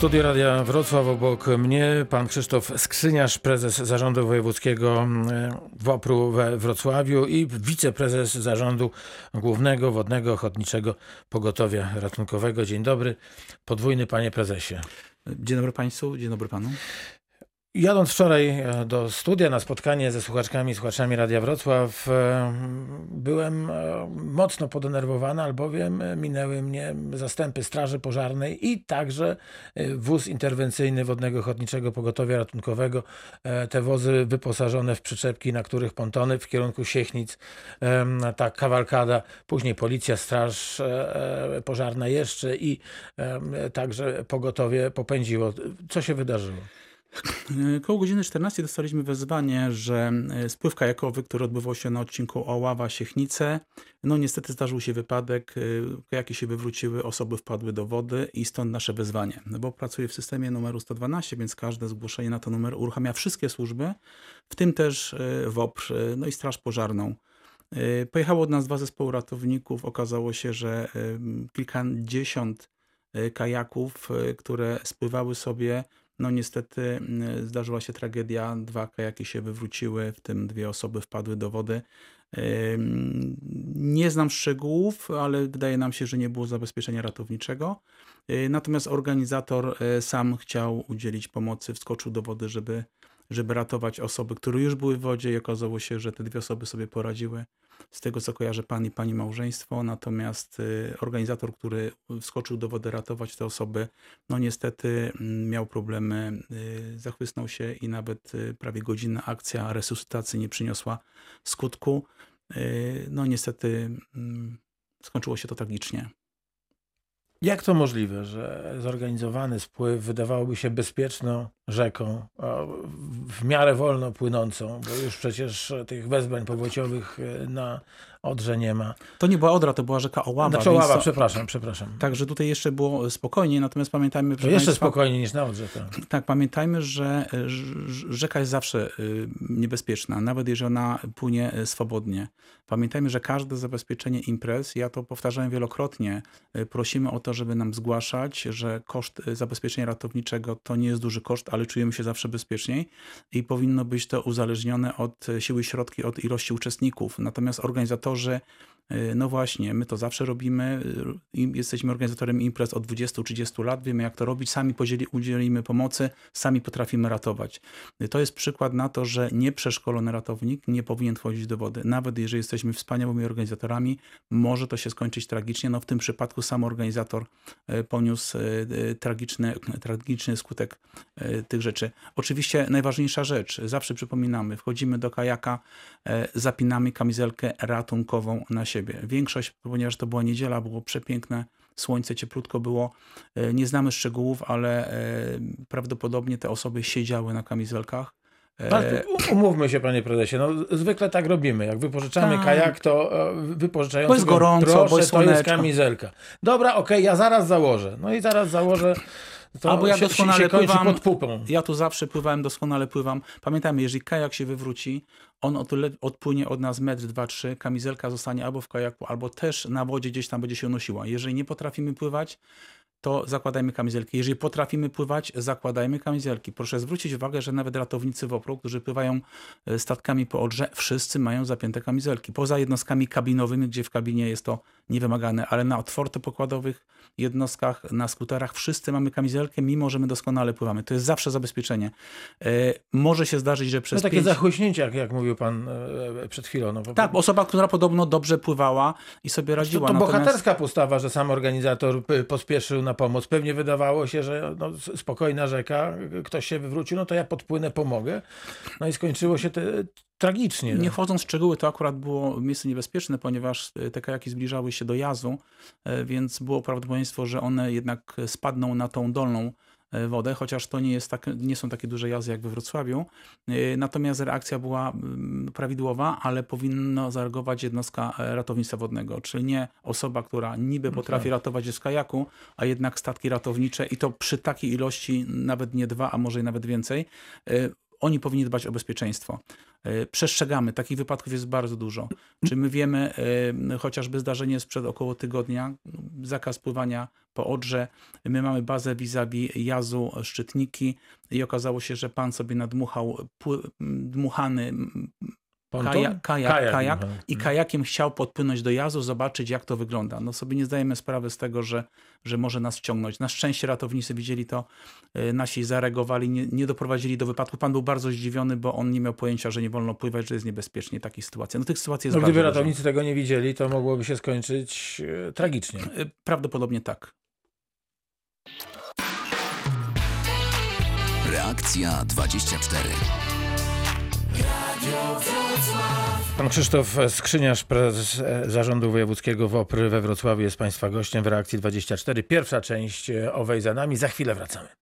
studiu Radia Wrocław obok mnie pan Krzysztof Skrzyniarz, prezes Zarządu Wojewódzkiego e, WOPR-u we Wrocławiu i wiceprezes Zarządu Głównego Wodnego Ochotniczego Pogotowia Ratunkowego. Dzień dobry, podwójny panie prezesie. Dzień dobry Państwu, dzień dobry Panu. Jadąc wczoraj e, do studia na spotkanie ze słuchaczkami i słuchaczami Radia Wrocław, e, byłem e, mocno podenerwowany, albowiem minęły mnie zastępy Straży Pożarnej i także wóz interwencyjny Wodnego Ochotniczego Pogotowia Ratunkowego. Te wozy wyposażone w przyczepki, na których pontony w kierunku Siechnic, ta kawalkada, później policja, straż pożarna jeszcze i także pogotowie popędziło. Co się wydarzyło? Koło godziny 14 dostaliśmy wezwanie, że e, spływ kajakowy, który odbywał się na odcinku Oława-Siechnice, no niestety zdarzył się wypadek, e, kajaki się wywróciły, osoby wpadły do wody i stąd nasze wezwanie. No bo pracuję w systemie numeru 112, więc każde zgłoszenie na ten numer uruchamia wszystkie służby, w tym też e, WOPR, no i Straż Pożarną. Pojechało od nas dwa zespoły ratowników. Okazało się, że kilkadziesiąt kajaków, które spływały sobie no niestety mm, zdarzyła się tragedia, dwa kajaki się wywróciły, w tym dwie osoby wpadły do wody. Nie znam szczegółów, ale wydaje nam się, że nie było zabezpieczenia ratowniczego. Y, natomiast organizator y, sam chciał udzielić pomocy, wskoczył do wody, żeby żeby ratować osoby, które już były w wodzie i okazało się, że te dwie osoby sobie poradziły. Z tego co kojarzę pan i pani małżeństwo, natomiast y, organizator, który wskoczył do wody ratować te osoby, no niestety mm, miał problemy, y, zachwysnął się i nawet y, prawie godzinna akcja resuscytacji nie przyniosła skutku. No niestety mm, skończyło się to tragicznie. Jak to możliwe, że zorganizowany spływ wydawałoby się bezpieczną rzeką, w miarę wolno płynącą, bo już przecież tych wezbrań powodźowych e, na Odrze nie ma. To nie była Odra, to była rzeka Oława. Znaczy Oława, przepraszam, przepraszam. Także tutaj jeszcze było spokojnie, natomiast pamiętajmy... To jeszcze Państwa... spokojniej niż na Odrze. Tak. tak, pamiętajmy, że rzeka jest zawsze y, niebezpieczna, nawet jeżeli ona płynie y, swobodnie. Pamiętajmy, że każde zabezpieczenie imprez, ja to powtarzałem wielokrotnie, y, prosimy o to, żeby nam zgłaszać, że koszt zabezpieczenia ratowniczego to nie jest duży koszt, ale czujemy się zawsze bezpieczniej i powinno być to uzależnione od siły środki, od ilości uczestników. Natomiast organizatorzy E, no właśnie, my to zawsze robimy. E, jesteśmy organizatorem imprez od 20-30 lat, wiemy jak to robić, sami udzielimy pomocy, sami potrafimy ratować. E, to jest przykład na to, że nieprzeszkolony ratownik nie powinien wchodzić do wody. Nawet jeżeli jesteśmy wspaniałymi organizatorami, może to się skończyć tragicznie. No w tym przypadku sam organizator poniósł tragiczny, tragiczny skutek tych rzeczy. Oczywiście najważniejsza rzecz, zawsze przypominamy, wchodzimy do kajaka, zapinamy kamizelkę ratunkową na siebie. Większość, ponieważ to była niedziela, było przepiękne, słońce, cieplutko było. E, nie znamy szczegółów, ale e, prawdopodobnie te osoby siedziały na kamizelkach. E, umówmy się, panie prezesie, no, zwykle tak robimy. Jak wypożyczamy tak. kajak, to wypożyczający bo jest gorąco, proszę, bo jest to jest kamizelka. Dobra, okej, okay, ja zaraz założę. No i zaraz założę. To Albo ja się, doskonale się pływam, pod pupą. Ja tu zawsze pływałem, doskonale pływam. Pamiętajmy, jeżeli kajak się wywróci, on odpłynie od nas metr, dwa, trzy, kamizelka zostanie albo w kajaku, albo też na wodzie gdzieś tam będzie się unosiła. Jeżeli nie potrafimy pływać, to zakładajmy kamizelki. Jeżeli potrafimy pływać, zakładajmy kamizelki. Proszę zwrócić uwagę, że nawet ratownicy w opru, którzy pływają e, statkami po Odrze, wszyscy mają zapięte kamizelki. Poza jednostkami kabinowymi, gdzie w kabinie jest to niewymagane, ale na otwortopokładowych jednostkach, na skuterach wszyscy mamy kamizelkę, mimo że my doskonale pływamy. To jest zawsze zabezpieczenie. E, może się zdarzyć, że przez no takie pięć... zachłyśnięcie, jak, jak mówił pan e, przed chwilą. No, tak, osoba, która podobno dobrze pływała i sobie radziła. To, to Natomiast... bohaterska postawa, że sam organizator pospieszył na pomoc. Pewnie wydawało się, że no, spokojna rzeka, ktoś się wywrócił, no to ja podpłynę, pomogę. No i skończyło się te, tragicznie. Nie wchodząc w szczegóły, to akurat było miejsce niebezpieczne, ponieważ te kajaki zbliżały się do jazu, e, więc było prawdopodobieństwo, że one jednak spadną na tą dolną E, wodę, chociaż to nie, jest tak, nie są takie duże jazdy jak we Wrocławiu. E, natomiast reakcja była mm, prawidłowa, ale powinno zareagować jednostka e, ratownictwa wodnego, czyli nie osoba, która niby no potrafi okay. Tak. ratować z kajaku, a jednak statki ratownicze i to przy takiej ilości, nawet nie dwa, a może i nawet więcej, oni powinni dbać o bezpieczeństwo. E, przestrzegamy. Takich wypadków jest bardzo dużo. Czy my wiemy, e, chociażby zdarzenie sprzed około tygodnia, zakaz pływania po Odrze, my mamy bazę vis-a-vis jazu Szczytniki i okazało się, że pan sobie nadmuchał dmuchany? Kaja, kajak, kajak, aha. i kajakiem chciał podpłynąć do jazu, zobaczyć jak to wygląda. No sobie nie zdajemy sprawy z tego, że, że może nas wciągnąć. Na szczęście ratownicy widzieli to, y, nasi zareagowali, nie, nie doprowadzili do wypadku. Pan był bardzo zdziwiony, bo on nie miał pojęcia, że nie wolno pływać, że jest niebezpiecznie takich sytuacji. No tych sytuacji jest No, bardzo gdyby dużo. ratownicy tego nie widzieli, to mogłoby się skończyć e, tragicznie. Y, Prawdopodobnie tak. Reakcja 24. Pan Krzysztof Skrzyniarz, prezes e, Zarządu Wojewódzkiego WOPR we Wrocławiu jest Państwa gościem w Reakcji 24. Pierwsza część e, owej za nami. Za chwilę wracamy.